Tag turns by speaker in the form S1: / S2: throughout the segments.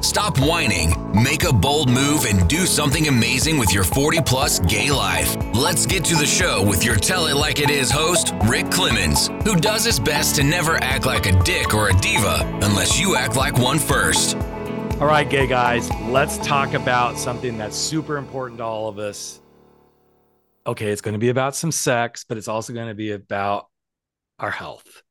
S1: stop whining, make a bold move, and do something amazing with your 40 plus gay life. Let's get to the show with your Tell It Like It Is host, Rick Clemons, who does his best to never act like a dick or a diva unless you act like one first.
S2: All right, gay guys, let's talk about something that's super important to all of us. Okay, it's going to be about some sex, but it's also going to be about our health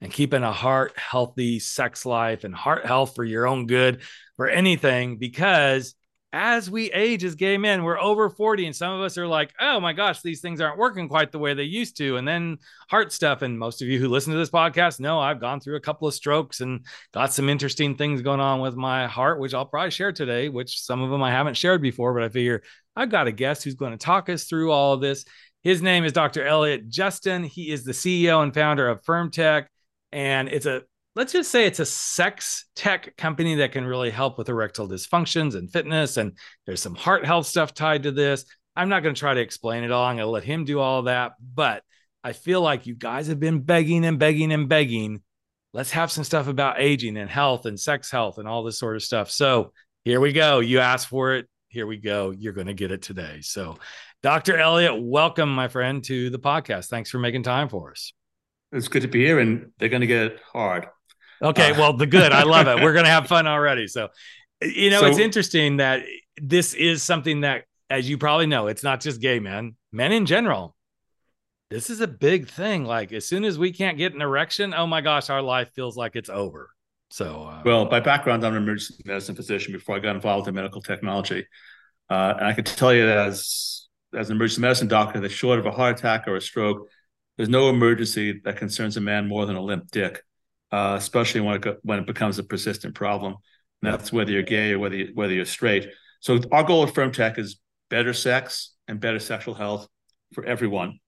S2: and keeping a heart healthy sex life and heart health for your own good for anything because as we age as gay men we're over 40 and some of us are like oh my gosh these things aren't working quite the way they used to. And then heart stuff and most of you who listen to this podcast know i've gone through a couple of strokes and got some interesting things going on with my heart which i'll probably share today which some of them i haven't shared before but i figure i've got a guest who's going to talk us through all of this. His name is dr elliot justin. He is the ceo and founder of firmtech and it's a let's just say it's a sex tech company that can really help with erectile dysfunctions and fitness and there's some heart health stuff tied to this. I'm not going to try to explain it all. I'm going to let him do all that. But i feel like you guys have been begging and begging and begging. Let's have some stuff about aging and health and sex health and all this sort of stuff. So here we go. You asked for it. Here we go. You're going to get it today. So dr elliot welcome my friend to the podcast. Thanks for making time for us
S3: it's good to be here, and they're going to get hard.
S2: Okay, uh, well, the good. I love it. We're going to have fun already. So, you know, so, it's interesting that this is something that, as you probably know, it's not just gay men, men in general. This is a big thing. Like, as soon as we can't get an erection, oh my gosh, our life feels like it's over. So, uh,
S3: well, by background, I'm an emergency medicine physician before I got involved in medical technology. Uh, and I can tell you that as, as an emergency medicine doctor, that short of a heart attack or a stroke, there's no emergency that concerns a man more than a limp dick, uh, especially when it when it becomes a persistent problem. And that's whether you're gay or whether you, whether you're straight. So our goal at Firm Tech is better sex and better sexual health for everyone.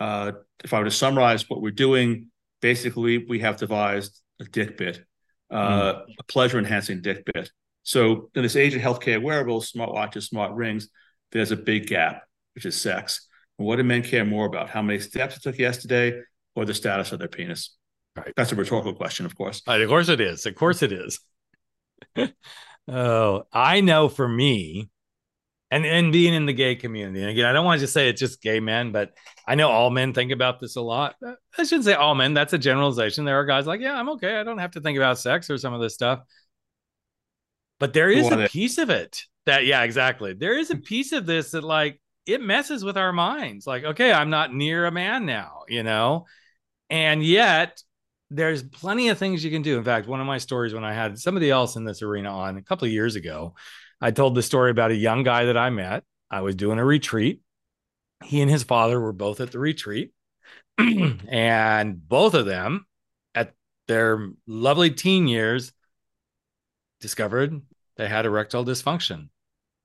S3: Uh, if I were to summarize what we're doing, basically we have devised a dick bit, uh, mm. a pleasure enhancing dick bit. So in this age of healthcare wearables, smartwatches, smart rings, there's a big gap, which is sex. What do men care more about? How many steps it took yesterday or the status of their penis? Right. That's a rhetorical question, of course.
S2: Right, of course it is. Of course it is. oh, I know for me, and and being in the gay community, and again, I don't want to just say it's just gay men, but I know all men think about this a lot. I shouldn't say all men. That's a generalization. There are guys like, yeah, I'm okay. I don't have to think about sex or some of this stuff. But there is a piece of it that, yeah, exactly. There is a piece of this that, like, it messes with our minds. Like, okay, I'm not near a man now, you know? And yet there's plenty of things you can do. In fact, one of my stories when I had somebody else in this arena on a couple of years ago, I told the story about a young guy that I met. I was doing a retreat. He and his father were both at the retreat. and both of them at their lovely teen years discovered they had erectile dysfunction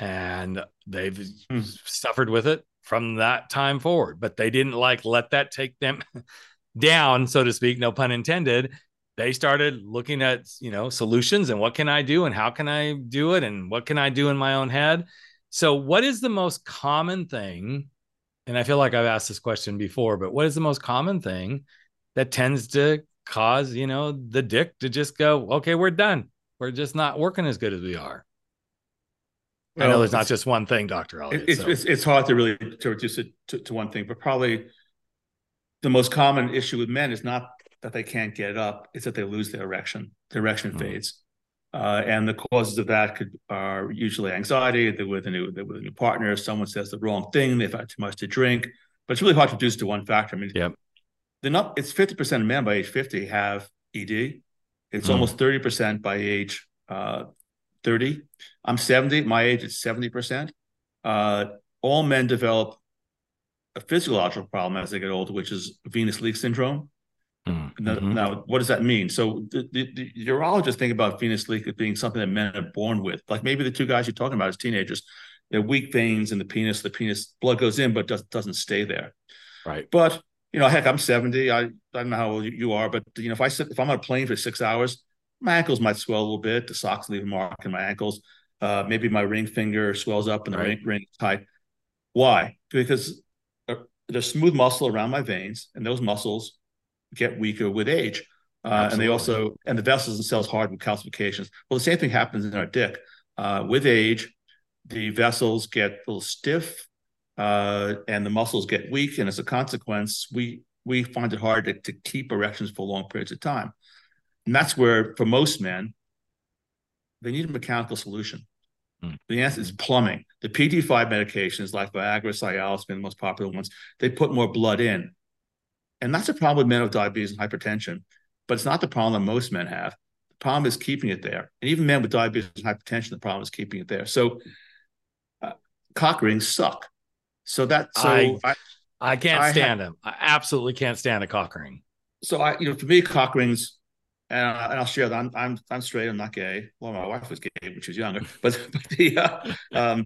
S2: and they've mm. suffered with it from that time forward but they didn't like let that take them down so to speak no pun intended. They started looking at you know solutions and what can i do and how can i do it and what can i do in my own head. So what is the most common thing and i feel like i've asked this question before but what is the most common thing that tends to cause you know the dick to just go okay we're done. We're just not working as good as we are well, I know there's not just one thing, Doctor Elliot.
S3: It's, so. it's, it's hard to really to reduce it to, to one thing, but probably the most common issue with men is not that they can't get it up; it's that they lose their erection. The erection mm-hmm. fades, uh, and the causes of that could are usually anxiety. They're with a new they're with a new partner. Someone says the wrong thing. They've had too much to drink, but it's really hard to reduce to one factor. I mean,
S2: yep.
S3: they're not. It's fifty percent of men by age fifty have ED. It's mm-hmm. almost thirty percent by age uh, 30. I'm 70. My age is 70%. Uh, all men develop a physiological problem as they get older, which is venous leak syndrome. Mm-hmm. Now, now, what does that mean? So the, the, the, urologists think about venous leak as being something that men are born with. Like maybe the two guys you're talking about as teenagers, they're weak veins in the penis. The penis blood goes in, but does, doesn't stay there.
S2: Right.
S3: But you know, heck, I'm 70. I, I don't know how old you are, but you know, if I sit, if I'm on a plane for six hours, my ankles might swell a little bit. The socks leave a mark in my ankles. Uh, maybe my ring finger swells up and the
S2: Right.
S3: ring, ring is tight. Why? Because uh, there's smooth muscle around my veins, and those muscles get weaker with age. Uh, and they also, and the vessels and cells harden with calcifications. Well, the same thing happens in our dick. Uh, with age, the vessels get a little stiff, uh, and the muscles get weak, and as a consequence, we we find it hard to, to keep erections for long periods of time. And that's where, for most men, they need a mechanical solution.
S2: Hmm.
S3: The answer is plumbing. The PD5 medications like Viagra, Cialis, being the most popular ones, they put more blood in. And that's a problem with men with diabetes and hypertension, but it's not the problem that most men have. The problem is keeping it there. And even men with diabetes and hypertension, the problem is keeping it there. So uh, cock rings suck. So that, so
S2: I-
S3: I
S2: I can't
S3: I
S2: stand them. I absolutely can't stand a cock ring.
S3: so I, you know, for me, cock rings, and, uh, and I'll share that I'm, I'm, I'm straight. I'm not gay. Well, my wife was gay when she was younger, but, but the, uh, um,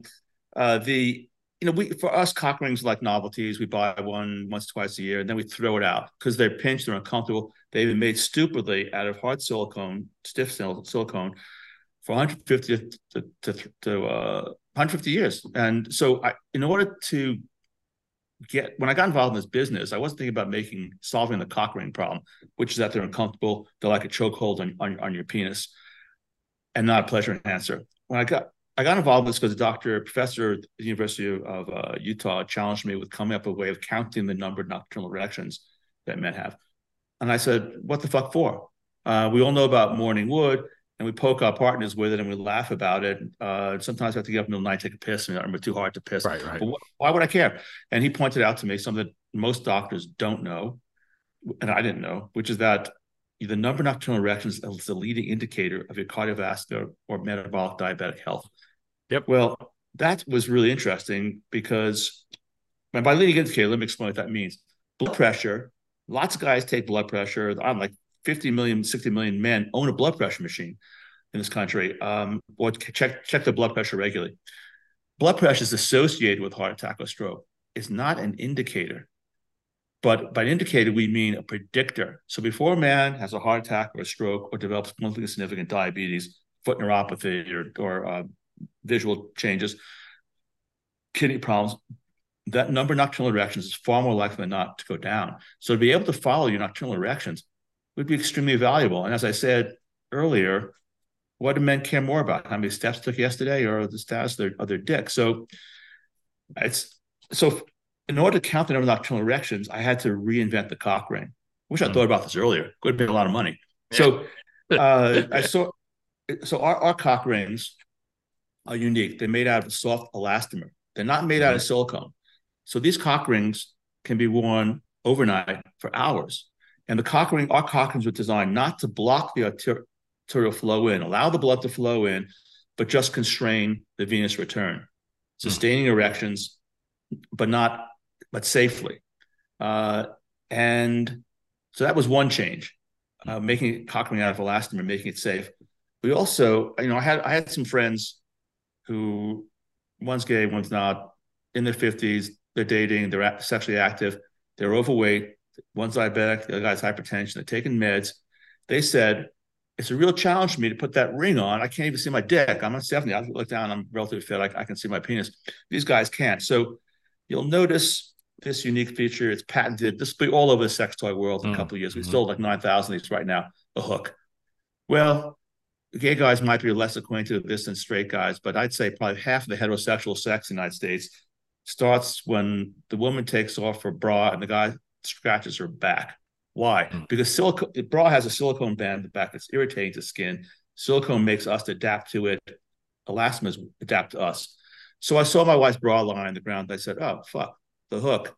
S3: uh, the, you know, we for us, cock rings like novelties. We buy one once, twice a year, and then we throw it out because they're pinched, they're uncomfortable. They've been made stupidly out of hard silicone, stiff sil- silicone, for 150 to to, to, to uh, 150 years. And so, I, in order to get when I got involved in this business, I wasn't thinking about making solving the cock ring problem, which is that they're uncomfortable, they're like a chokehold on, on on your penis, and not a pleasure enhancer. When I got I got involved in this because a doctor, professor at the University of uh, Utah, challenged me with coming up a way of counting the number of nocturnal erections that men have, and I said, "What the fuck for?" Uh, we all know about morning wood, and we poke our partners with it, and we laugh about it. Uh, sometimes I have to get up in the middle of the night, take a piss, and I'm too hard to piss.
S2: Right, right.
S3: But wh- why would I care? And he pointed out to me something that most doctors don't know, and I didn't know, which is that the number of nocturnal erections is the leading indicator of your cardiovascular or metabolic diabetic health.
S2: Yep.
S3: Well, that was really interesting because, and by leading indicator, let me explain what that means. Blood pressure, lots of guys take blood pressure. I'm like 50 million, 60 million men own a blood pressure machine in this country, um, or check check their blood pressure regularly. Blood pressure is associated with heart attack or stroke. It's not an indicator. But by indicator, we mean a predictor. So before a man has a heart attack or a stroke or develops clinically significant diabetes, foot neuropathy, or, or uh, visual changes, kidney problems, that number of nocturnal erections is far more likely than not to go down. So to be able to follow your nocturnal erections would be extremely valuable. And as I said earlier, what do men care more about? How many steps took yesterday or the status of their, of their dick? So it's so in order to count the number of nocturnal erections, I had to reinvent the cock ring. Wish I
S2: Hmm.
S3: thought about this earlier. Could have been a lot of money. So uh, I saw so our, our cock rings are unique. They're made out of soft elastomer. They're not made out of silicone. So these cock rings can be worn overnight for hours. And the cock ring, our cock rings were designed not to block the arterial flow in, allow the blood to flow in, but just constrain the venous return, sustaining erections, but not, but safely. Uh, and so that was one change, uh, making cock ring out of elastomer, making it safe. We also, you know, I had I had some friends who one's gay, one's not, in their fifties. They're dating. They're sexually active. They're overweight. One's diabetic. The other guy's hypertension. They're taking meds. They said it's a real challenge for me to put that ring on. I can't even see my dick. I'm on 70. I look down. I'm relatively fit. I, I can see my penis. These guys can't. So you'll notice this unique feature. It's patented. This will be all over the sex toy world in a
S2: Mm,
S3: couple of years. We
S2: mhm.
S3: sold like 9,000 of these right now. A hook. Well, gay guys might be less acquainted with this than straight guys, but I'd say probably half of the heterosexual sex in the United States starts when the woman takes off her bra and the guy scratches her back. Why?
S2: Mm.
S3: Because silicone bra has a silicone band in the back that's irritating to skin. Silicone makes us adapt to it. Elastomers adapt to us. So I saw my wife's bra lying on the ground. I said, "Oh fuck, the hook.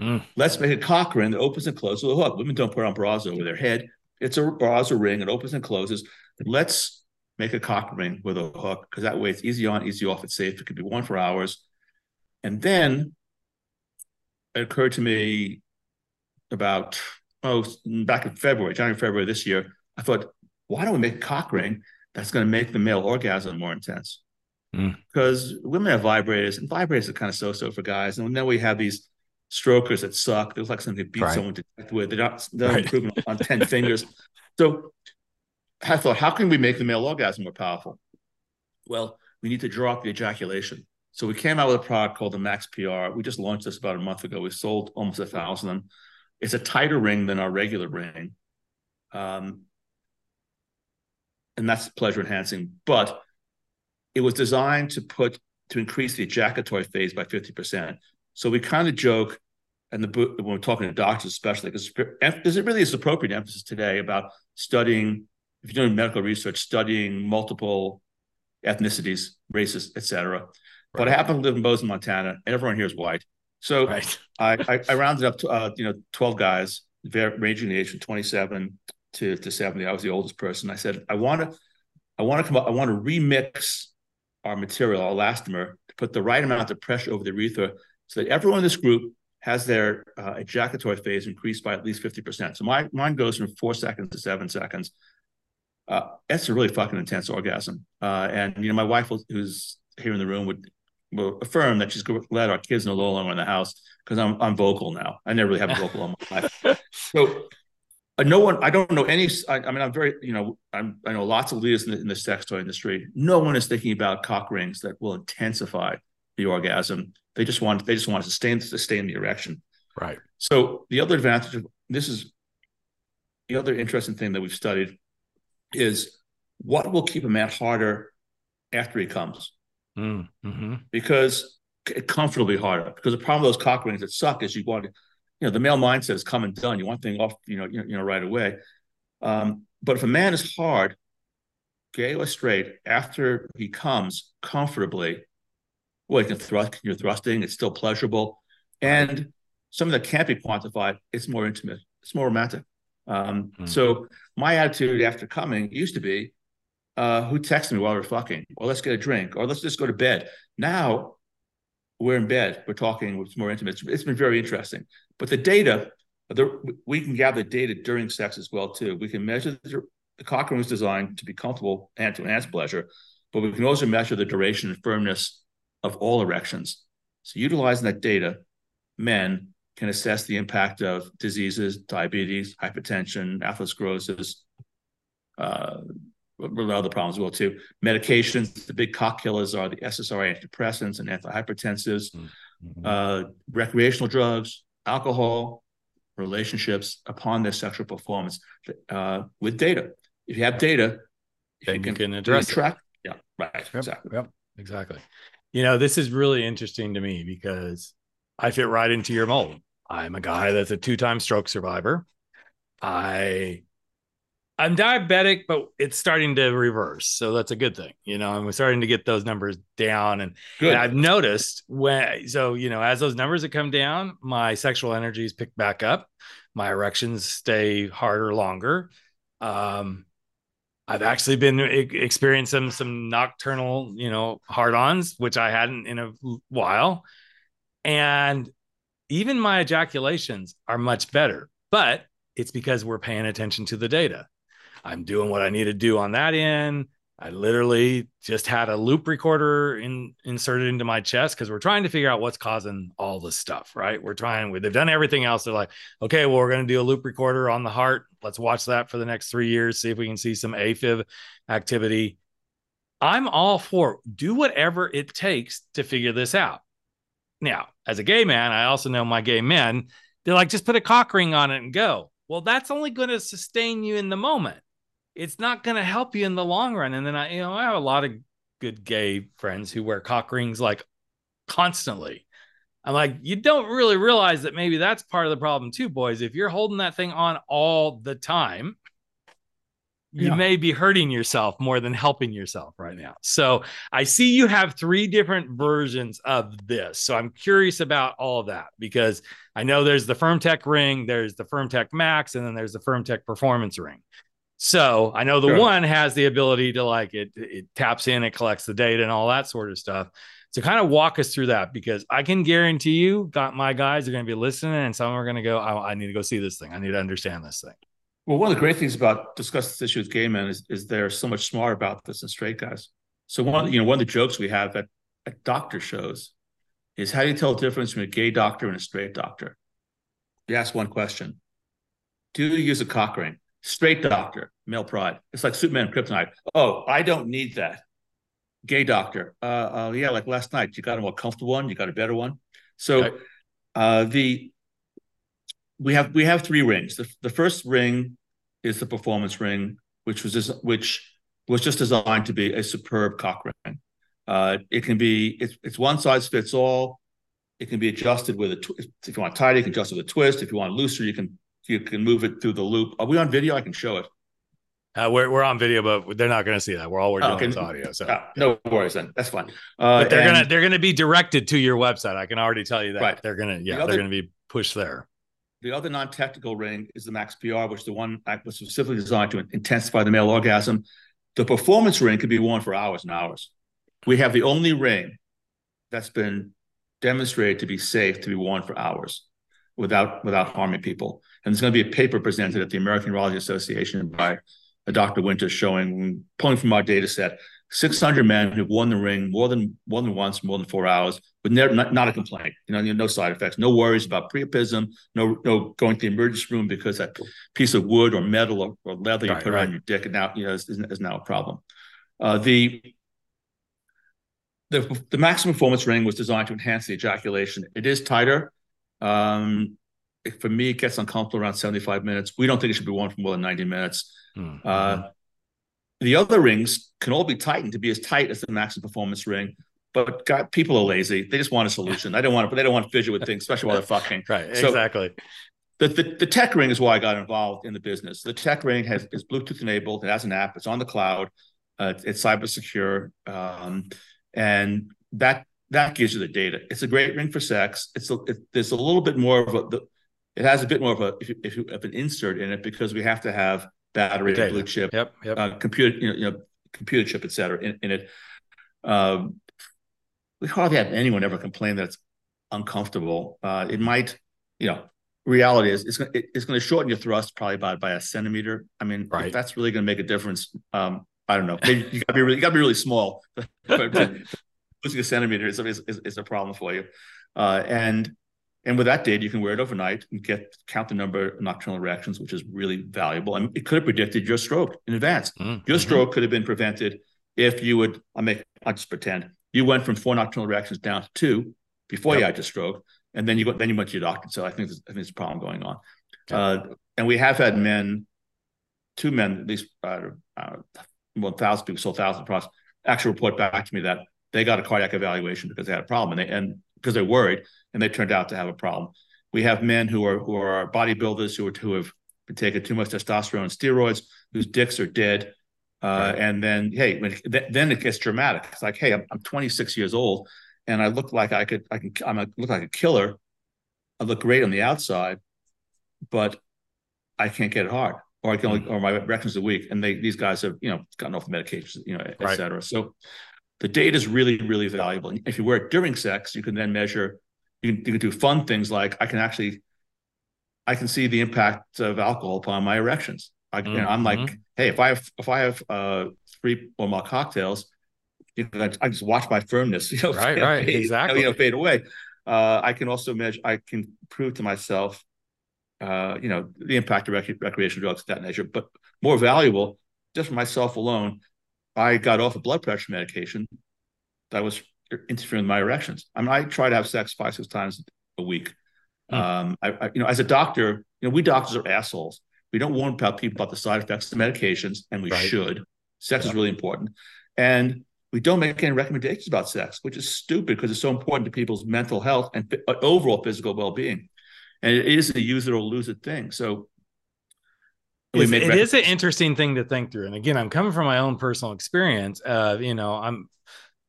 S2: Mm.
S3: Let's make a cock ring that opens and closes with a hook. Women don't put on bras over their head. It's a bra's a ring. It opens and closes. Let's make a cock ring with a hook because that way it's easy on, easy off. It's safe. It could be worn for hours. And then it occurred to me about oh back in February, January, February this year. I thought, why don't we make cock ring that's going to make the male orgasm more intense?
S2: Mm.
S3: Because women have vibrators, and vibrators are kind of so-so for guys. And then we have these strokers that suck. There's like something to beat
S2: Right.
S3: someone to death with. They're not they're
S2: Right.
S3: improving on 10 fingers. So I thought, how can we make the male orgasm more powerful? Well, we need to draw up the ejaculation. So we came out with a product called the Max PR. We just launched this about a month ago. We sold almost a thousand of them. It's a tighter ring than our regular ring. Um, and that's pleasure enhancing, but it was designed to put to increase the ejaculatory phase by 50%. So we kind of joke, and the book when we're talking to doctors, especially, because there's really is appropriate emphasis today about studying, if you're doing medical research, studying multiple ethnicities, races, etc. Right. But I happen to live in Bozeman, Montana, and everyone here is white. So right. I, I, I, rounded up to uh, you know 12 guys, ranging in age from 27 to, to 70. I was the oldest person. I said, I want to, I want to come up, I want to remix our material, our elastomer, to put the right amount of pressure over the urethra so that everyone in this group has their uh, ejaculatory phase increased by at least 50%. So my mine goes from four seconds to seven seconds. Uh, that's a really fucking intense orgasm. Uh, and you know, my wife, who's here in the room, would will affirm that she's glad our kids no longer in the house because I'm I'm vocal now. I never really have a vocal all my life. So uh, no one, I don't know any. I, I, mean, I'm very, you know, I'm, I know lots of leaders in the, in the sex toy industry. No one is thinking about cock rings that will intensify the orgasm. They just want, they just want to sustain, sustain the erection.
S2: Right.
S3: So the other advantage of this is the other interesting thing that we've studied is what will keep a man harder after he comes.
S2: Mm, mm-hmm.
S3: Because it's comfortably harder. Because the problem with those cock rings that suck is you want to, you know the male mindset is come and done. You want things off, you know, you know, right away. Um, but if a man is hard, gay or straight, after he comes comfortably, well, you can thrust, you're thrusting, it's still pleasurable, and something that can't be quantified, it's more intimate, it's more romantic. Um, mm-hmm. So my attitude after coming used to be, uh, who texts me while we're fucking, or let's get a drink, or let's just go to bed. Now we're in bed, we're talking, it's more intimate. it's, it's been very interesting. But the data, the, we can gather data during sex as well too. We can measure the, the cock ring was designed to be comfortable and to enhance pleasure, but we can also measure the duration and firmness of all erections. So utilizing that data, men can assess the impact of diseases, diabetes, hypertension, atherosclerosis, uh, other problems as well too. Medications, the big cock killers are the SSRI antidepressants and antihypertensives, mm-hmm. uh, recreational drugs, alcohol, relationships upon their sexual performance uh, with data. If you have data,
S2: then you can, can address
S3: track. Yeah, right.
S2: Yep,
S3: exactly.
S2: Yep, exactly. You know, this is really interesting to me because I fit right into your mold. I'm a guy that's a two-time stroke survivor. I I'm diabetic, but it's starting to reverse. So that's a good thing, you know, and we're starting to get those numbers down. And, and, I've noticed when, so, you know, as those numbers have come down, my sexual energies pick back up, my erections stay harder longer. Um, I've actually been experiencing some, some nocturnal, you know, hard ons, which I hadn't in a while. And even my ejaculations are much better, but it's because we're paying attention to the data. I'm doing what I need to do on that end. I literally just had a loop recorder in, inserted into my chest because we're trying to figure out what's causing all this stuff, right? We're trying, they've done everything else. They're like, okay, well, we're going to do a loop recorder on the heart. Let's watch that for the next three years, see if we can see some AFib activity. I'm all for do whatever it takes to figure this out. Now, as a gay man, I also know my gay men, they're like, just put a cock ring on it and go. Well, that's only going to sustain you in the moment it's not going to help you in the long run. And then I, you know, I have a lot of good gay friends who wear cock rings like constantly. I'm like, you don't really realize that maybe that's part of the problem too, boys. If you're holding that thing on all the time, you yeah. may be hurting yourself more than helping yourself right now. So I see you have three different versions of this. So I'm curious about all of that because I know there's the FirmTech ring, there's the FirmTech Max, and then there's the FirmTech Performance ring. So I know the sure. one has the ability to like it, it taps in, it collects the data and all that sort of stuff. So kind of walk us through that because I can guarantee you got my guys are going to be listening and some are going to go, I, I, need to go see this thing. I need to understand this thing.
S3: Well, one of the great things about discussing this issue with gay men is, is they're so much smarter about this than straight guys. So one, you know, one of the jokes we have at, at doctor shows is how do you tell the difference between a gay doctor and a straight doctor? You ask one question. Do you use a cock ring? Straight doctor, male pride. It's like Superman kryptonite. Oh, I don't need that. Gay doctor. Uh, uh yeah, like last night, you got a more comfortable one, you got a better one. So uh the we have we have three rings. The, the first ring is the performance ring, which was just, which was just designed to be a superb cock ring. Uh, it can be it's it's one size fits all. It can be adjusted with a tw- if you want tighter, you can adjust it with a twist. If you want looser, you can you can move it through the loop. Are we on video? I can show it.
S2: Uh, we're we're on video, but they're not going to see that. We're all we're doing
S3: Okay.
S2: is audio. So,
S3: Ah, no worries then. That's fine. Uh,
S2: but they're
S3: and
S2: gonna they're gonna be directed to your website. I can already tell you that.
S3: Right.
S2: They're gonna yeah,
S3: other-
S2: they're gonna be pushed there.
S3: the other non-technical ring is the Max PR, which is the one was specifically designed to intensify the male orgasm. The performance ring could be worn for hours and hours. We have the only ring that's been demonstrated to be safe to be worn for hours without without harming people. And there's going to be a paper presented at the American Urology Association by a Dr. Winter showing, pulling from our data set, 600 men who've worn the ring more than more than once, more than four hours, with never not, not a complaint. You know, no side effects, no worries about priapism, no no going to the emergency room because that piece of wood or metal or, or leather you
S2: Right,
S3: put
S2: right.
S3: around your dick and now you know is, is now a problem. Uh, the the the maximum performance ring was designed to enhance the ejaculation. It is tighter. Um, for me, it gets uncomfortable around 75 minutes. We don't think it should be worn for more than 90 minutes.
S2: Hmm.
S3: Uh, the other rings can all be tightened to be as tight as the maximum performance ring, but God, people are lazy. They just want a solution. They don't want to. They don't want to fidget with things, especially while they're fucking.
S2: right.
S3: so-
S2: exactly.
S3: The, the the tech ring is why I got involved in the business. The tech ring has is Bluetooth enabled. It has an app. It's on the cloud. Uh, it's cyber secure, um, and that that gives you the data. It's a great ring for sex. It's a, it, there's a little bit more of a. The, it has a bit more of a if you, if have an insert in it because we have to have battery,
S2: Data.
S3: blue chip,
S2: Yep. Yep.
S3: uh, computer, you know, you know, computer chip, et cetera, in, in it. Um, we hardly have anyone ever complain that it's uncomfortable. Uh, it might, you know, reality is it's going to it's going to shorten your thrust probably by by a centimeter. I mean,
S2: Right.
S3: if that's really going to make a difference. Um, I don't know. Maybe you got to be really, you got to be really small. Losing a centimeter is, is, is, is a problem for you. Uh, and and with that data, you can wear it overnight and get count the number of nocturnal erections, which is really valuable. And it could have predicted your stroke in advance.
S2: Mm,
S3: Your stroke could have been prevented if you would. I'll make. I'll just pretend you went from four nocturnal erections down to two before you had your stroke, and then you go. Then you went to your doctor. So I think there's, I think there's a problem going on.
S2: Yep.
S3: Uh, and we have had men, two men at least, uh, uh, one thousand people, sold thousand products, actually report back to me that they got a cardiac evaluation because they had a problem, and they and because they're worried, and they turned out to have a problem. We have men who are who are bodybuilders who are who have been taking too much testosterone and steroids, whose dicks are dead. Uh. And then, hey, when, th- then it gets dramatic. It's like, hey, I'm, I'm 26 years old, and I look like I could, I can, I'm a, look like a killer. I look great on the outside, but I can't get it hard, or I can only, or my erections are weak. And they, these guys have, you know, gotten off the medications, you know, et
S2: Right.
S3: cetera. So the data is really, really valuable. And if you wear it during sex, you can then measure. You can, you can do fun things like I can actually, I can see the impact of alcohol upon my erections. I, you know, I'm like, hey, if I have if I have uh, three or more cocktails, you know, I just watch my firmness, you know,
S2: Right, right,
S3: fade,
S2: exactly.
S3: you know, fade away. Uh, I can also measure. I can prove to myself, uh, you know, the impact of rec- recreational drugs of that nature. But more valuable, just for myself alone, I got off a blood pressure medication that was interfering with my erections. I mean, I try to have sex five, six times a week.
S2: Hmm.
S3: Um, I, I, you know, as a doctor, you know, we doctors are assholes. We don't warn about people about the side effects of medications, and we
S2: Right.
S3: should. Sex
S2: Yeah.
S3: is really important, and we don't make any recommendations about sex, which is stupid because it's so important to people's mental health and uh, overall physical well-being. And it is a use it or lose it thing. So we
S2: It's-
S3: make
S2: it an interesting thing to think through. And again, I'm coming from my own personal experience. Of you know, I'm,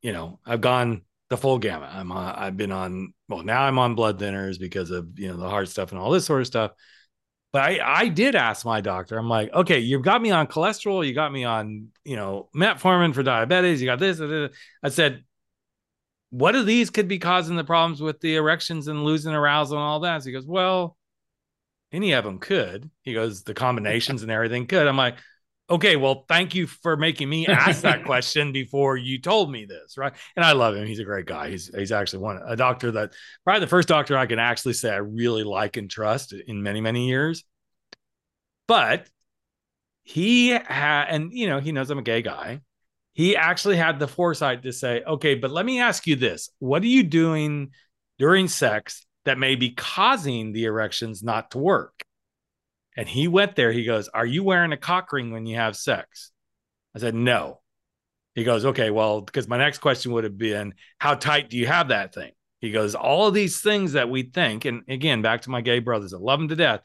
S2: you know, I've gone the full gamut. I'm on, I've been on, well, now I'm on blood thinners because of, you know, the heart stuff and all this sort of stuff. But I, I did ask my doctor, I'm like, okay, you've got me on cholesterol, you got me on, you know, metformin for diabetes, you got this. da, da." I said, what of these could be causing the problems with the erections and losing arousal and all that? So he goes, well, any of them could. He goes, the combinations and everything could. I'm like, okay, well, thank you for making me ask that question before you told me this, right? And I love him. He's a great guy. He's he's actually one a doctor that probably the first doctor I can actually say I really like and trust in many many years. But he had, and you know, he knows I'm a gay guy. He actually had the foresight to say, okay, but let me ask you this: What are you doing during sex that may be causing the erections not to work? And he went there. He goes, Are you wearing a cock ring when you have sex? I said, No. He goes, Okay, well, because my next question would have been, How tight do you have that thing? He goes, All of these things that we think, and again, back to my gay brothers, I love them to death.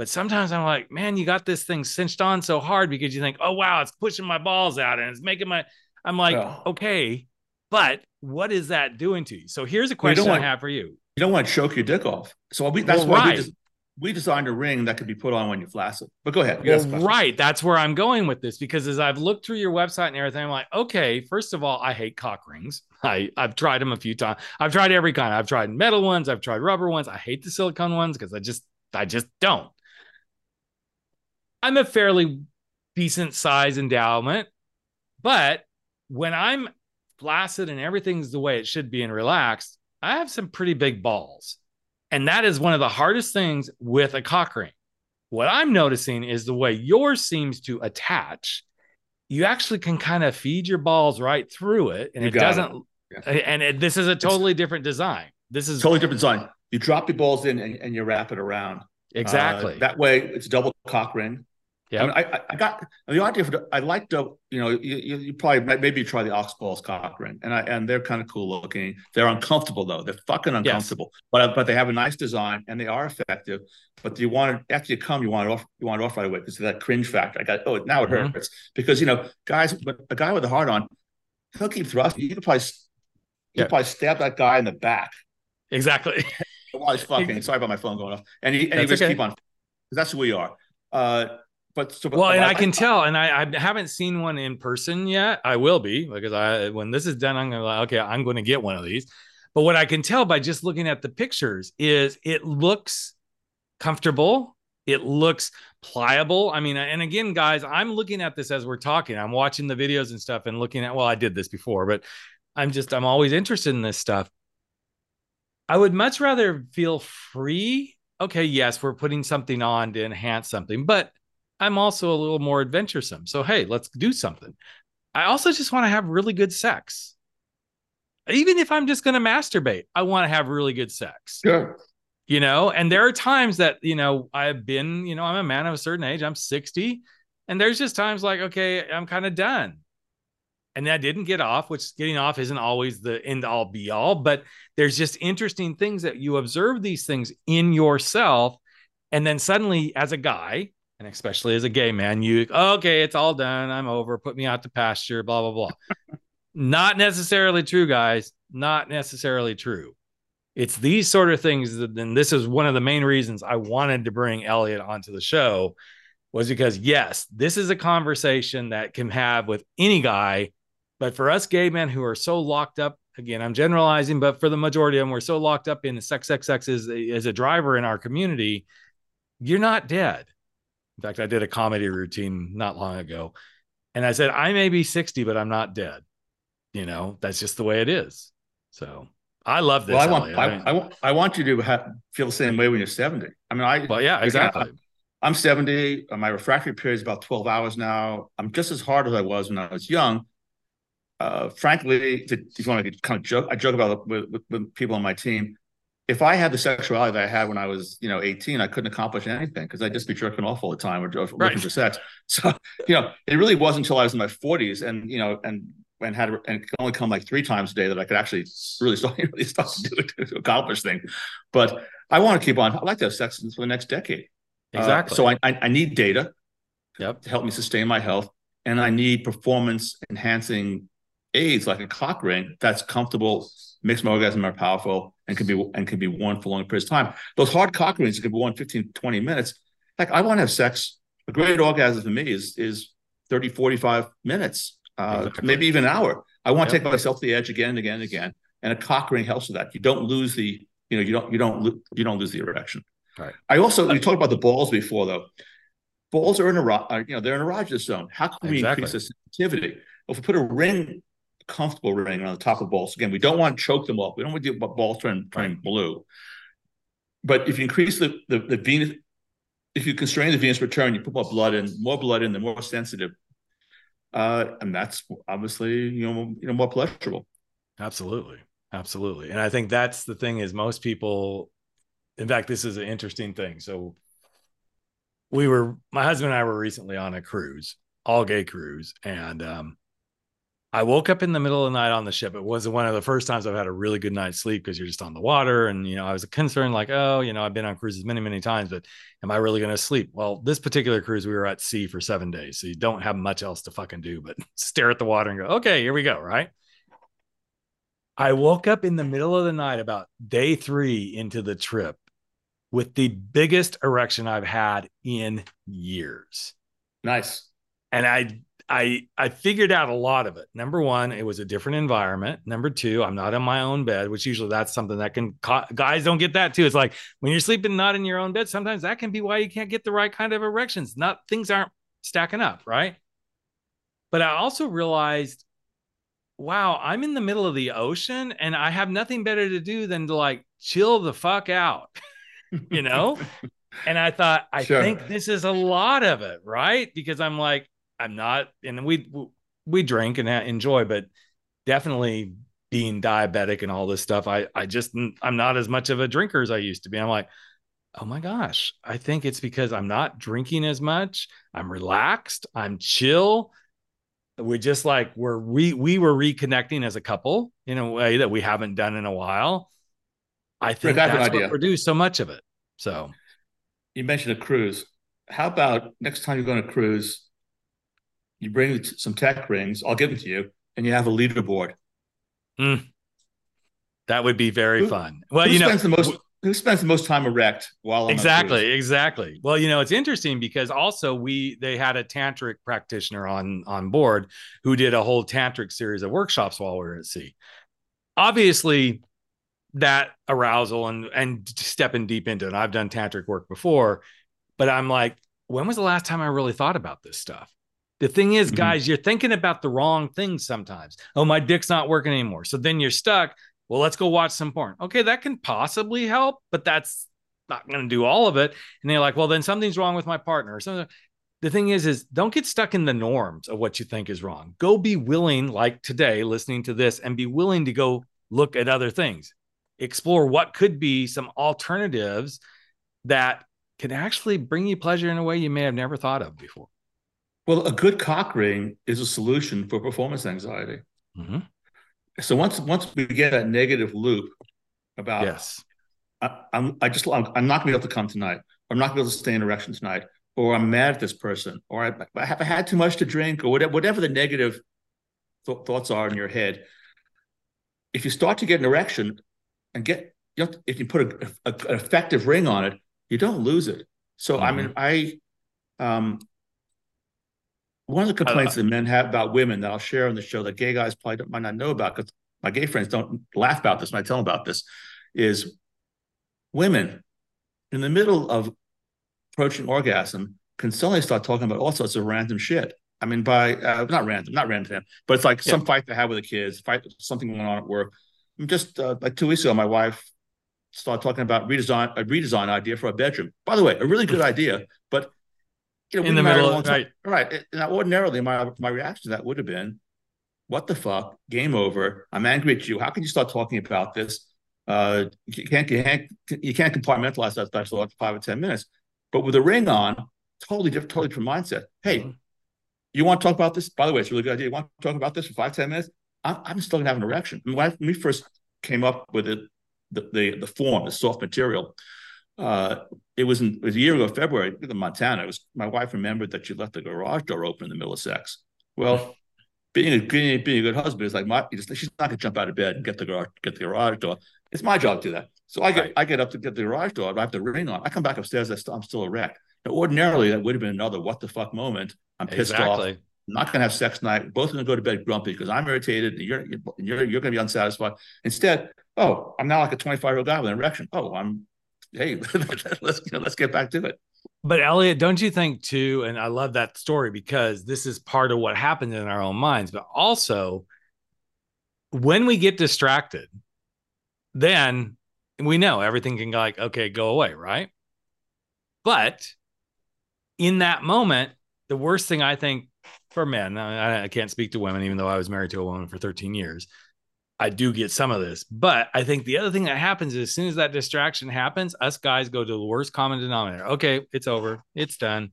S2: But sometimes I'm like, man, you got this thing cinched on so hard because you think, oh, wow, it's pushing my balls out and it's making my. I'm like, oh. okay, but what is that doing to you? So here's a question want, I have for you.
S3: You don't want to choke your dick off. So we, that's well, why right. we just we designed a ring that could be put on when you flaccid. But go ahead.
S2: Well, right. That's where I'm going with this because as I've looked through your website and everything, I'm like, okay, first of all, I hate cock rings. I, I've tried them a few times. I've tried every kind. I've tried metal ones, I've tried rubber ones. I hate the silicone ones because I just I just don't. I'm a fairly decent size endowment, but when I'm flaccid and everything's the way it should be and relaxed, I have some pretty big balls. And that is one of the hardest things with a cock ring. What I'm noticing is the way yours seems to attach, you actually can kind of feed your balls right through it. And you it doesn't, it. Yeah. and it, this is a totally it's, different design. This is
S3: totally different design. You drop your balls in and, and you wrap it around.
S2: Exactly.
S3: Uh, that way it's double cock ring.
S2: Yeah,
S3: I, mean, I, I, got the idea for. I like the, you know, you, you probably maybe try the Oxballs cock ring, and I and they're kind of cool looking. They're uncomfortable though. They're fucking uncomfortable, yes. but but they have a nice design and they are effective. But you want it after you come, you want it off, you want it off right away because of that cringe factor. I got oh now it mm-hmm. hurts because you know guys, but a guy with a heart on, he'll keep thrusting. You could probably you yeah. probably stab that guy in the back.
S2: Exactly.
S3: While he's fucking. Sorry about my phone going off. And he and he just okay. keep on. Because that's who we are. Uh, but so,
S2: well, and I, I can I, tell, and I, I haven't seen one in person yet. I will be because I when this is done, I'm gonna like, okay, I'm going to get one of these. But what I can tell by just looking at the pictures is it looks comfortable. It looks pliable. I mean, and again, guys, I'm looking at this as we're talking. I'm watching the videos and stuff and looking at. Well, I did this before, but I'm just I'm always interested in this stuff. I would much rather feel free. Okay, yes, we're putting something on to enhance something, but I'm also a little more adventuresome. So, hey, let's do something. I also just want to have really good sex. Even if I'm just going to masturbate, I want to have really good sex.
S3: Sure.
S2: You know, and there are times that, you know, I've been, you know, I'm a man of a certain age, I'm 60, and there's just times like, okay, I'm kind of done. And I didn't get off, which getting off isn't always the end all be all, but there's just interesting things that you observe these things in yourself. And then suddenly, as a guy, and especially as a gay man, you okay, it's all done. I'm over. Put me out to pasture. Blah blah blah. Not necessarily true, guys. Not necessarily true. It's these sort of things that, and this is one of the main reasons I wanted to bring Elliot onto the show, was because yes, this is a conversation that can have with any guy, but for us gay men who are so locked up, again, I'm generalizing, but for the majority of them, we're so locked up in the sex, sex, sex as, as a driver in our community, you're not dead in fact, I did a comedy routine not long ago. And I said, I may be 60, but I'm not dead. You know, that's just the way it is. So I love this.
S3: Well, I want, I, I, want, I want you to have, feel the same way when you're 70. I mean, I,
S2: well, yeah, exactly.
S3: Again, I'm 70. My refractory period is about 12 hours now. I'm just as hard as I was when I was young. Uh, frankly, to, if you want to kind of joke, I joke about it with, with, with people on my team if I had the sexuality that I had when I was, you know, 18, I couldn't accomplish anything because I'd just be jerking off all the time or, or right. looking for sex. So, you know, it really wasn't until I was in my 40s and, you know, and and had and it could only come like three times a day that I could actually really start, really start to, do, to accomplish things. But I want to keep on. I like to have sex for the next decade.
S2: Uh, exactly.
S3: Uh, so I, I, I need data
S2: yep.
S3: to help me sustain my health, and I need performance enhancing aids like a cock ring that's comfortable, makes my orgasm more powerful, and can be and can be worn for long periods of time. Those hard cock rings can be worn 15, 20 minutes. Like I want to have sex. A great orgasm for me is is 30, 45 minutes, uh, exactly. maybe even an hour. I want to take myself to the edge again and again and again. And a cock ring helps with that. You don't lose the, you know, you don't you don't you don't lose the erection.
S2: Right.
S3: I also we talked about the balls before though. Balls are in a you know they're in a erogenous zone. How can we exactly. increase the sensitivity? If we put a ring comfortable ring on the top of balls. Again, we don't want to choke them up. We don't want to get balls turn turning blue. But if you increase the the, the venous if you constrain the venous return, you put more blood in, more blood in, the more sensitive, uh, and that's obviously you know you know more pleasurable.
S2: Absolutely, absolutely, and I think that's the thing is most people. In fact, this is an interesting thing. So we were my husband and I were recently on a cruise, all gay cruise, and um, I woke up in the middle of the night on the ship. It was one of the first times I've had a really good night's sleep because you're just on the water. And, you know, I was concerned, like, oh, you know, I've been on cruises many, many times, but am I really going to sleep? Well, this particular cruise, we were at sea for seven days. So you don't have much else to fucking do but stare at the water and go, okay, here we go. Right. I woke up in the middle of the night about day three into the trip with the biggest erection I've had in years.
S3: Nice.
S2: And I I I figured out a lot of it. Number one, it was a different environment. Number two, I'm not in my own bed, which usually that's something that can guys don't get that too. It's like when you're sleeping not in your own bed, sometimes that can be why you can't get the right kind of erections. Not things aren't stacking up, right? But I also realized, wow, I'm in the middle of the ocean and I have nothing better to do than to like chill the fuck out, you know? and I thought, I sure. think this is a lot of it, right? Because I'm like, I'm not, and we we drink and enjoy, but definitely being diabetic and all this stuff, I I just I'm not as much of a drinker as I used to be. I'm like, oh my gosh, I think it's because I'm not drinking as much. I'm relaxed. I'm chill. We just like we're we we were reconnecting as a couple in a way that we haven't done in a while. I think Rick, that's what produced so much of it. So
S3: you mentioned a cruise. How about next time you go on a cruise, you bring some tech rings, I'll give them to you, and you have a leaderboard.
S2: Mm. That would be very who, fun. Well, you know,
S3: the most, who spends the most time erect while
S2: exactly, exactly. Well, you know, it's interesting because also we they had a tantric practitioner on on board who did a whole tantric series of workshops while we were at sea. Obviously, that arousal and and stepping deep into it. I've done tantric work before, but I'm like, when was the last time I really thought about this stuff? The thing is, mm-hmm. guys, you're thinking about the wrong things sometimes. Oh, my dick's not working anymore. So then you're stuck. Well, let's go watch some porn. Okay, that can possibly help, but that's not going to do all of it. And they're like, well, then something's wrong with my partner or something. The thing is, is don't get stuck in the norms of what you think is wrong. Go be willing, like today, listening to this, and be willing to go look at other things. Explore what could be some alternatives that can actually bring you pleasure in a way you may have never thought of before.
S3: Well, a good cock ring is a solution for performance anxiety. Mm-hmm. So once once we get that negative loop about
S2: yes,
S3: I, am I just I'm, I'm not gonna be able to come tonight. I'm not gonna be able to stay in erection tonight, or I'm mad at this person, or I, I have I had too much to drink, or whatever whatever the negative th- thoughts are in your head. If you start to get an erection and get you know, if you put a, a, an effective ring on it, you don't lose it. So mm-hmm. I mean, I um, one of the complaints uh, that men have about women that I'll share on the show that gay guys probably might not know about because my gay friends don't laugh about this when I tell them about this is women in the middle of approaching orgasm can suddenly start talking about all sorts of random shit. I mean, by uh, not random, not random, but it's like yeah. some fight they had with the kids, fight something going on at work. Just uh, like two weeks ago, my wife started talking about redesign a redesign idea for a bedroom. By the way, a really good idea, but
S2: you know, in the middle of right,
S3: right. Now, ordinarily, my my reaction to that would have been, "What the fuck? Game over. I'm angry at you. How can you start talking about this? Uh, you can't you can't you can't compartmentalize that stuff for five or ten minutes. But with a ring on, totally different, totally different mindset. Hey, mm-hmm. you want to talk about this? By the way, it's a really good idea. You want to talk about this for five ten minutes? I'm, I'm still gonna have an erection. When we first came up with it, the the, the form, the soft material uh, it was in, it was a year ago, February, in Montana. It was my wife remembered that she left the garage door open in the middle of sex. Well, being a being, being a good husband is like my just, she's not gonna jump out of bed and get the garage get the garage door. It's my job to do that. So I get right. I get up to get the garage door. I have the ring on. I come back upstairs. I am still a wreck. Now, ordinarily, that would have been another what the fuck moment. I'm pissed exactly. off. I'm not gonna have sex tonight. Both gonna go to bed grumpy because I'm irritated. And you're you're you're gonna be unsatisfied. Instead, oh, I'm now like a 25 year old guy with an erection. Oh, I'm hey, let's you know, let's get back to it.
S2: But Elliot, don't you think too? And I love that story because this is part of what happens in our own minds, but also when we get distracted, then we know everything can go like, okay, go away, right? But in that moment, the worst thing I think for men, I, I can't speak to women, even though I was married to a woman for 13 years. I do get some of this, but I think the other thing that happens is as soon as that distraction happens, us guys go to the worst common denominator. Okay, it's over, it's done.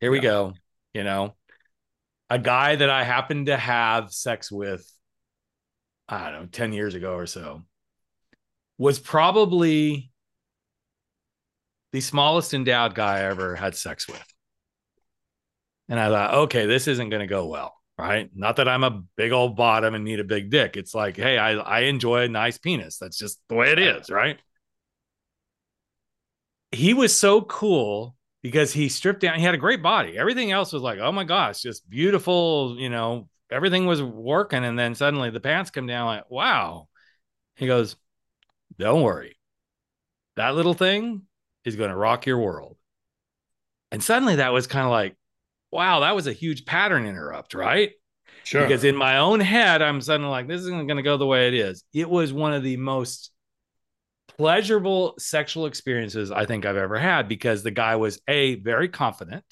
S2: Here we
S3: Yeah.
S2: go. You know, a guy that I happened to have sex with, I don't know, 10 years ago or so, was probably the smallest endowed guy I ever had sex with. And I thought, okay, this isn't going to go well, right? Not that I'm a big old bottom and need a big dick. It's like, hey, I, I enjoy a nice penis. That's just the way it is, right? He was so cool because he stripped down. He had a great body. Everything else was like, oh my gosh, just beautiful. You know, everything was working. And then suddenly the pants come down, like, wow. He goes, don't worry. That little thing is going to rock your world. And suddenly that was kind of like, wow, that was a huge pattern interrupt, right?
S3: Sure.
S2: Because in my own head, I'm suddenly like, this isn't going to go the way it is. It was one of the most pleasurable sexual experiences I think I've ever had because the guy was a very confident.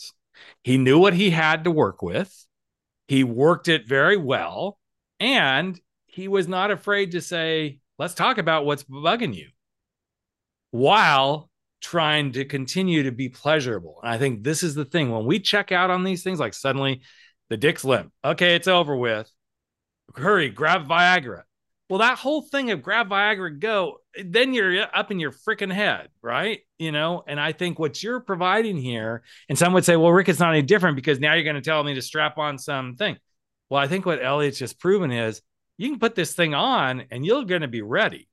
S2: He knew what he had to work with. He worked it very well. And he was not afraid to say, let's talk about what's bugging you while trying to continue to be pleasurable. And I think this is the thing when we check out on these things, like suddenly the dick's limp. Okay, it's over with. Hurry, grab Viagra. Well, that whole thing of grab Viagra, go, then you're up in your freaking head, right? You know, and I think what you're providing here, and some would say, well, Rick, it's not any different because now you're going to tell me to strap on something. Well, I think what Elliot's just proven is you can put this thing on and you're going to be ready.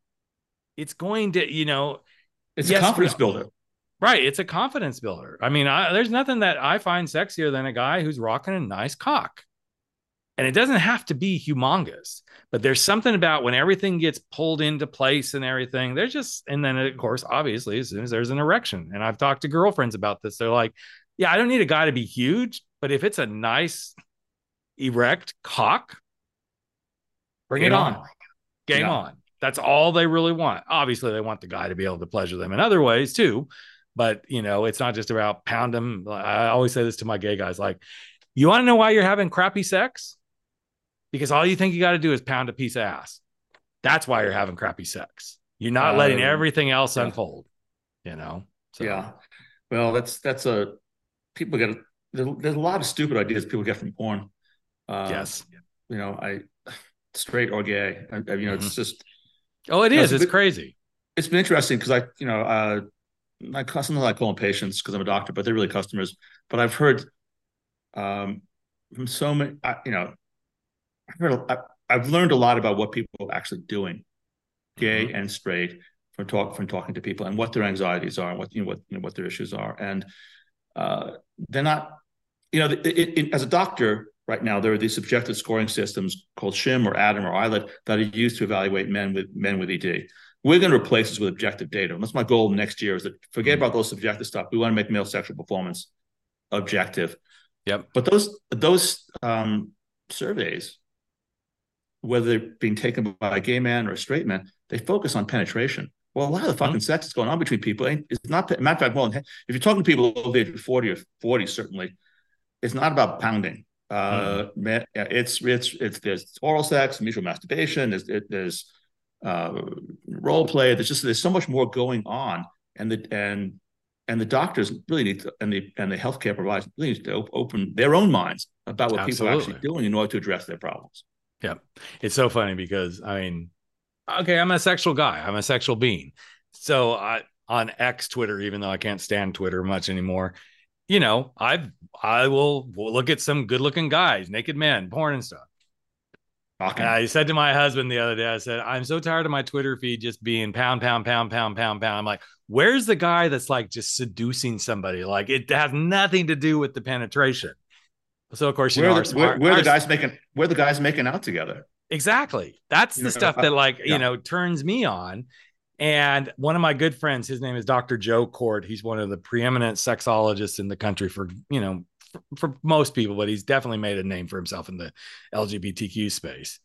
S2: It's going to, you know,
S3: it's
S2: yes,
S3: a confidence builder.
S2: Right. It's a confidence builder. I mean, I, there's nothing that I find sexier than a guy who's rocking a nice cock. And it doesn't have to be humongous, but there's something about when everything gets pulled into place and everything. There's just, and then of course, obviously, as soon as there's an erection, and I've talked to girlfriends about this, they're like, yeah, I don't need a guy to be huge, but if it's a nice erect cock, bring it on.
S3: on.
S2: Game
S3: Yeah.
S2: on. That's all they really want. Obviously, they want the guy to be able to pleasure them in other ways too. But you know, it's not just about pound them. I always say this to my gay guys: like, you want to know why you're having crappy sex? Because all you think you got to do is pound a piece of ass. That's why you're having crappy sex. You're not letting
S3: Um,
S2: everything else
S3: yeah.
S2: unfold. You know. So,
S3: Yeah. Well, that's that's a people get there, there's a lot of stupid ideas people get from porn. Uh,
S2: Yes.
S3: You know, I straight or gay. I, I- you know,
S2: Mm-hmm.
S3: it's just
S2: Oh, it is.
S3: it's
S2: It's
S3: bit-
S2: crazy.
S3: it's been interesting because I, you know, uh, I call- sometimes I call them patients because I'm a doctor, but they're really customers. But I've heard um, from so many, I, you know, I've heard, I, I've learned a lot about what people are actually doing, gay and straight, from talk from talking to people and what their anxieties are and what you know what you know what their issues are, and uh, they're not, you know, it, it, it- as a doctor. Right now, there are these subjective scoring systems called SHIM or ADAM or ILET that are used to evaluate men with men with ED we're going to replace this with objective data. And that's my goal next year is that forget about those subjective stuff. We want to make male sexual performance objective.
S2: Yep.
S3: But those those um, surveys, whether they're being taken by a gay man or a straight man, they focus on penetration. Well, a lot of the fucking sex that's going on between people ain't it's not matter of fact, well, if you're talking to people over the age of 40 or 40, certainly, it's not about pounding. Uh, yeah, it's it's it's there's oral sex, mutual masturbation. There's it, there's uh, role play. There's just there's so much more going on, and the and and the doctors really need to, and the and the healthcare providers really need to op- open their own minds about what people are actually
S2: Absolutely.
S3: doing in order to address their problems.
S2: Yeah. It's so funny because I mean, okay, I'm a sexual guy. I'm a sexual being. So I on X Twitter, even though I can't stand Twitter much anymore, you know, I I will, look at some good looking guys, naked men, porn and stuff. And I said to my husband the other day, I said, I'm so tired of my Twitter feed just being pound, pound, pound, pound, pound, pound. I'm like, where's the guy that's like just seducing somebody? Like it has nothing to do with the penetration. So of course, you
S3: where,
S2: know,
S3: the, where,
S2: smart-
S3: where are the guys making where the guys making out together?
S2: Exactly. That's
S3: You
S2: the
S3: know,
S2: stuff that like,
S3: yeah.
S2: you know, turns me on. And one of my good friends, his name is Dr. Joe Kort. He's one of the preeminent sexologists in the country for, you know, for, for most people, but he's definitely made a name for himself in the LGBTQ space.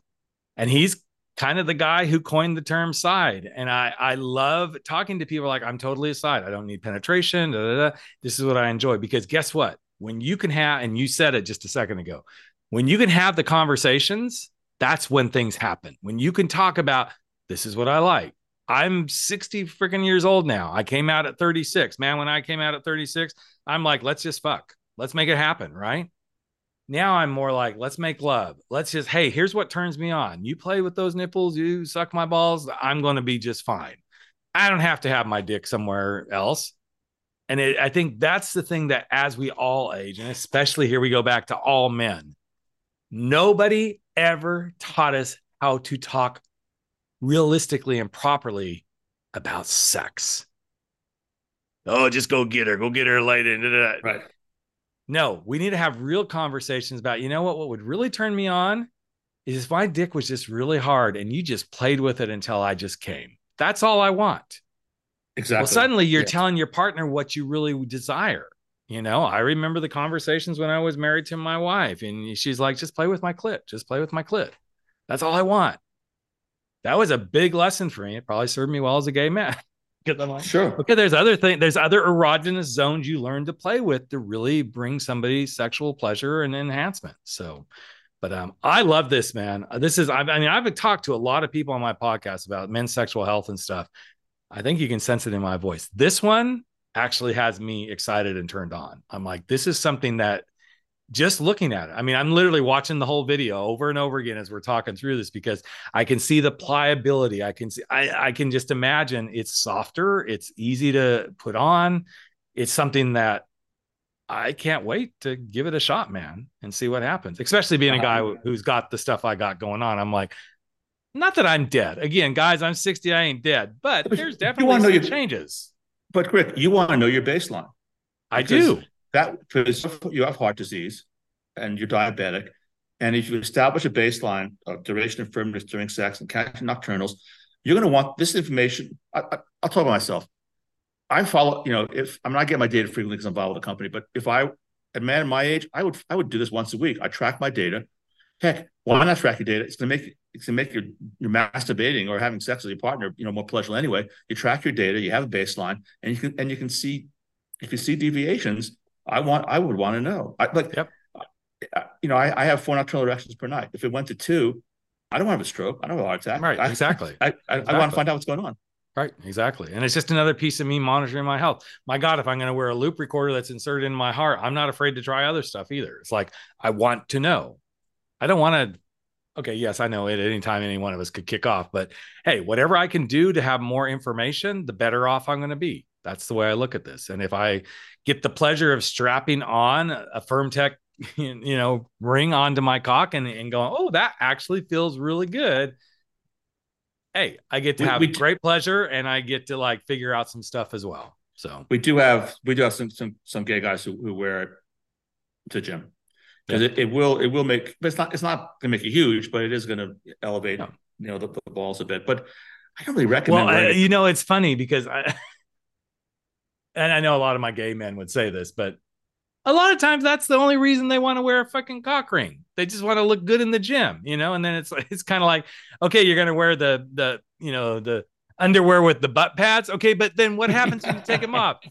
S2: And he's kind of the guy who coined the term side. And I, I love talking to people like, I'm totally a side. I don't need penetration. Da, da, da. This is what I enjoy because guess what? When you can have, and you said it just a second ago, when you can have the conversations, that's when things happen. When you can talk about, this is what I like. I'm 60 freaking years old now. I came out at 36. Man, when I came out at 36, I'm like, let's just fuck. Let's make it happen. Right. Now I'm more like, let's make love. Let's just, hey, here's what turns me on. You play with those nipples, you suck my balls. I'm going to be just fine. I don't have to have my dick somewhere else. And it, I think that's the thing that as we all age, and especially here we go back to all men, nobody ever taught us how to talk realistically and properly about sex. Oh, just go get her, go get her later.
S3: Right.
S2: No, we need to have real conversations about, you know what, what would really turn me on is if my dick was just really hard and you just played with it until I just came. That's all I want.
S3: Exactly.
S2: Well, suddenly you're
S3: Yeah.
S2: telling your partner what you really desire. You know, I remember the conversations when I was married to my wife, and she's like, just play with my clit, just play with my clit. That's all I want. That was a big lesson for me. It probably served me well as a gay man. Because I'm like,
S3: Sure.
S2: Okay, there's other thing. There's other erogenous zones you learn to play with to really bring somebody sexual pleasure and enhancement. So, but um, I love this man. Uh, This is I I mean I've talked to a lot of people on my podcast about men's sexual health and stuff. I think you can sense it in my voice. This one actually has me excited and turned on. I'm like, this is something that just looking at it. I mean, I'm literally watching the whole video over and over again as we're talking through this because I can see the pliability. I can see, I, I can just imagine it's softer, it's easy to put on. It's something that I can't wait to give it a shot, man, and see what happens. Especially being a guy who's got the stuff I got going on. I'm like, not that I'm dead. Again, guys, I'm 60, I ain't dead, but there's
S3: you
S2: definitely
S3: know
S2: some
S3: your-
S2: changes.
S3: But Rick, you want to know your baseline.
S2: I do.
S3: That because you have heart disease and you're diabetic. And if you establish a baseline of duration of firmness during sex and catching nocturnals, you're going to want this information. I, I, I'll talk about myself. I follow, you know, if I'm not getting my data frequently because I'm involved with a company, but if I, a man my age, I would, I would do this once a week. I track my data. Heck, why not track your data? It's going to make, it's going to make your, your masturbating or having sex with your partner, you know, more pleasurable anyway. You track your data, you have a baseline, and you can, and you can see, if you see deviations, I want, I would want to know. I like,
S2: Yep.
S3: you know, I, I have four nocturnal erections per night. If it went to two, I don't have a stroke. I don't have a heart attack.
S2: Right,
S3: I,
S2: exactly.
S3: I, I, I want to find out what's going on.
S2: Right, exactly. And it's just another piece of me monitoring my health. My God, if I'm going to wear a loop recorder that's inserted in my heart, I'm not afraid to try other stuff either. It's like, I want to know. I don't want to. Okay, yes, I know at any time any one of us could kick off, but hey, whatever I can do to have more information, the better off I'm going to be. That's the way I look at this. And if I get the pleasure of strapping on a FirmTech, you know, ring onto my cock and, and going, oh, that actually feels really good hey, I get to
S3: We-
S2: have
S3: we-
S2: great pleasure and I get to like figure out some stuff as well. So
S3: We do have we do have some some some gay guys who, who wear it to gym because it, it will it will make but it's not it's not gonna make it huge but it is gonna elevate
S2: No.
S3: you know the, the balls a bit but I don't really recommend
S2: well, I, you know, it's funny because I, and I know a lot of my gay men would say this, but a lot of times that's the only reason they want to wear a fucking cock ring. They just want to look good in the gym, you know. And then it's like it's kind of like, okay, you're gonna wear the the you know the underwear with the butt pads, okay, but then what happens when you take them off?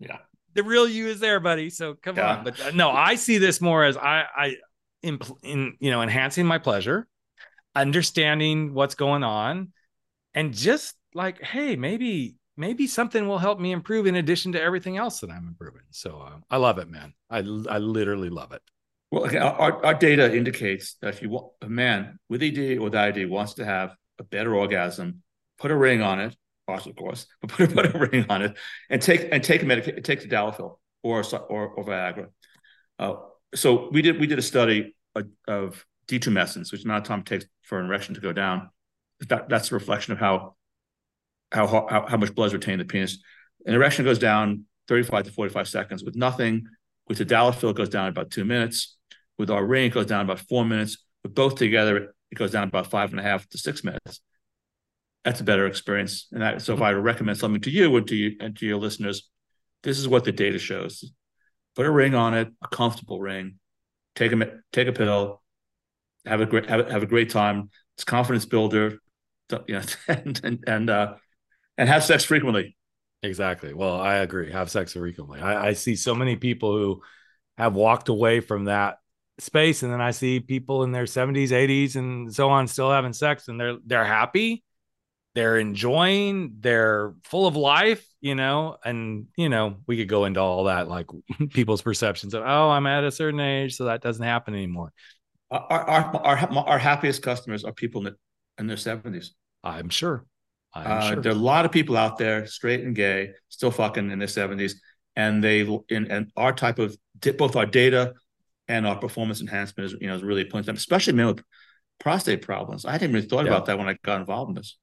S3: Yeah.
S2: the real you is there, buddy. So come
S3: Yeah.
S2: on. But uh, no, I see this more as I I in, in you know enhancing my pleasure, understanding what's going on, and just like, hey, maybe maybe something will help me improve in addition to everything else that I'm improving. So uh, I love it, man. I I literally love it.
S3: Well, again, our, our data indicates that if you want a man with ED or without ED wants to have a better orgasm, put a ring on it, of course, but put a, put a ring on it, and take and take a medication, take tadalafil or or, or Viagra. Uh, so we did we did a study of, detumescence, which amount of time it takes for an erection to go down. That, that's a reflection of how how how, how much blood is retained in the penis. An erection goes down 35 to 45 seconds with nothing. With tadalafil, it goes down about two minutes. With our ring, it goes down about four minutes. With both together, it goes down about five and a half to six minutes. That's a better experience. And that, so, if I recommend something to you and to you and to your listeners, this is what the data shows: put a ring on it, a comfortable ring. Take a take a pill. Have a great have a, have a great time. It's confidence builder. You know, and and and, uh, and have sex frequently.
S2: Exactly. Well, I agree. Have sex frequently. I, I see so many people who have walked away from that space, and then I see people in their 70s, 80s, and so on still having sex, and they're they're happy, they're enjoying, they're full of life, you know. And you know, we could go into all that, like people's perceptions of, oh, I'm at a certain age, so that doesn't happen anymore.
S3: Our our our, our happiest customers are people in, in their 70s.
S2: I'm sure.
S3: Uh, sure. There are a lot of people out there, straight and gay, still fucking in their seventies, and they in and our type of both our data and our performance enhancement is you know is really appealing to them, especially men with prostate problems. I didn't really thought yeah. about that when I got involved in this.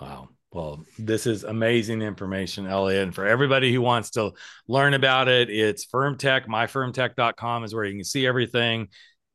S2: Wow. Well, this is amazing information, Elliot. And for everybody who wants to learn about it, it's FirmTech, myfirmtech.com is where you can see everything.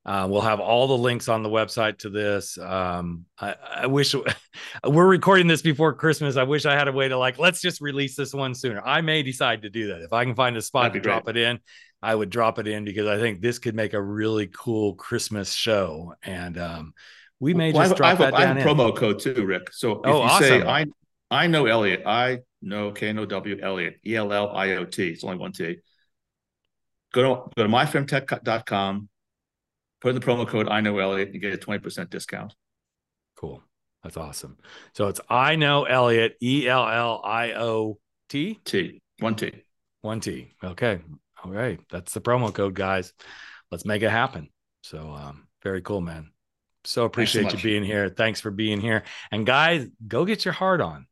S2: Uh, we'll have all the links on the website to this. Um, I, I, wish we're recording this before Christmas. I wish I had a way to like, let's just release this one sooner. I may decide to do that. If I can find a spot to drop it in, I would drop it in because I think this could make a really cool Christmas show. And um, we may well, just drop
S3: I have,
S2: that
S3: I
S2: have
S3: a promo code too, Rick. So if oh, you awesome. say, I, I know Elliot, I know K N O W Elliot, E L L I O T. It's only one T. Go to, go to myfirmtech.com put in the promo code I know Elliot and get a 20% discount.
S2: Cool. That's awesome. So it's I know Elliot, E L L I O T
S3: T, one T,
S2: one T. Okay. All right. That's the promo code, guys. Let's make it happen. So, um, very cool, man. So appreciate so you being here. Thanks for being here. And guys, go get your heart on.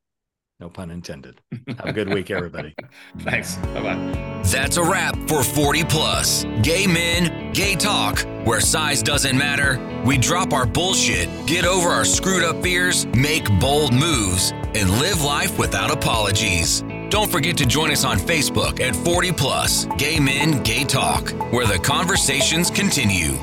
S2: No pun intended. Have a good week, everybody.
S3: Thanks. Bye bye.
S1: That's a wrap for 40 Plus. Gay men, gay talk, where size doesn't matter. We drop our bullshit, get over our screwed up fears, make bold moves, and live life without apologies. Don't forget to join us on Facebook at 40 Plus Gay Men, Gay Talk, where the conversations continue.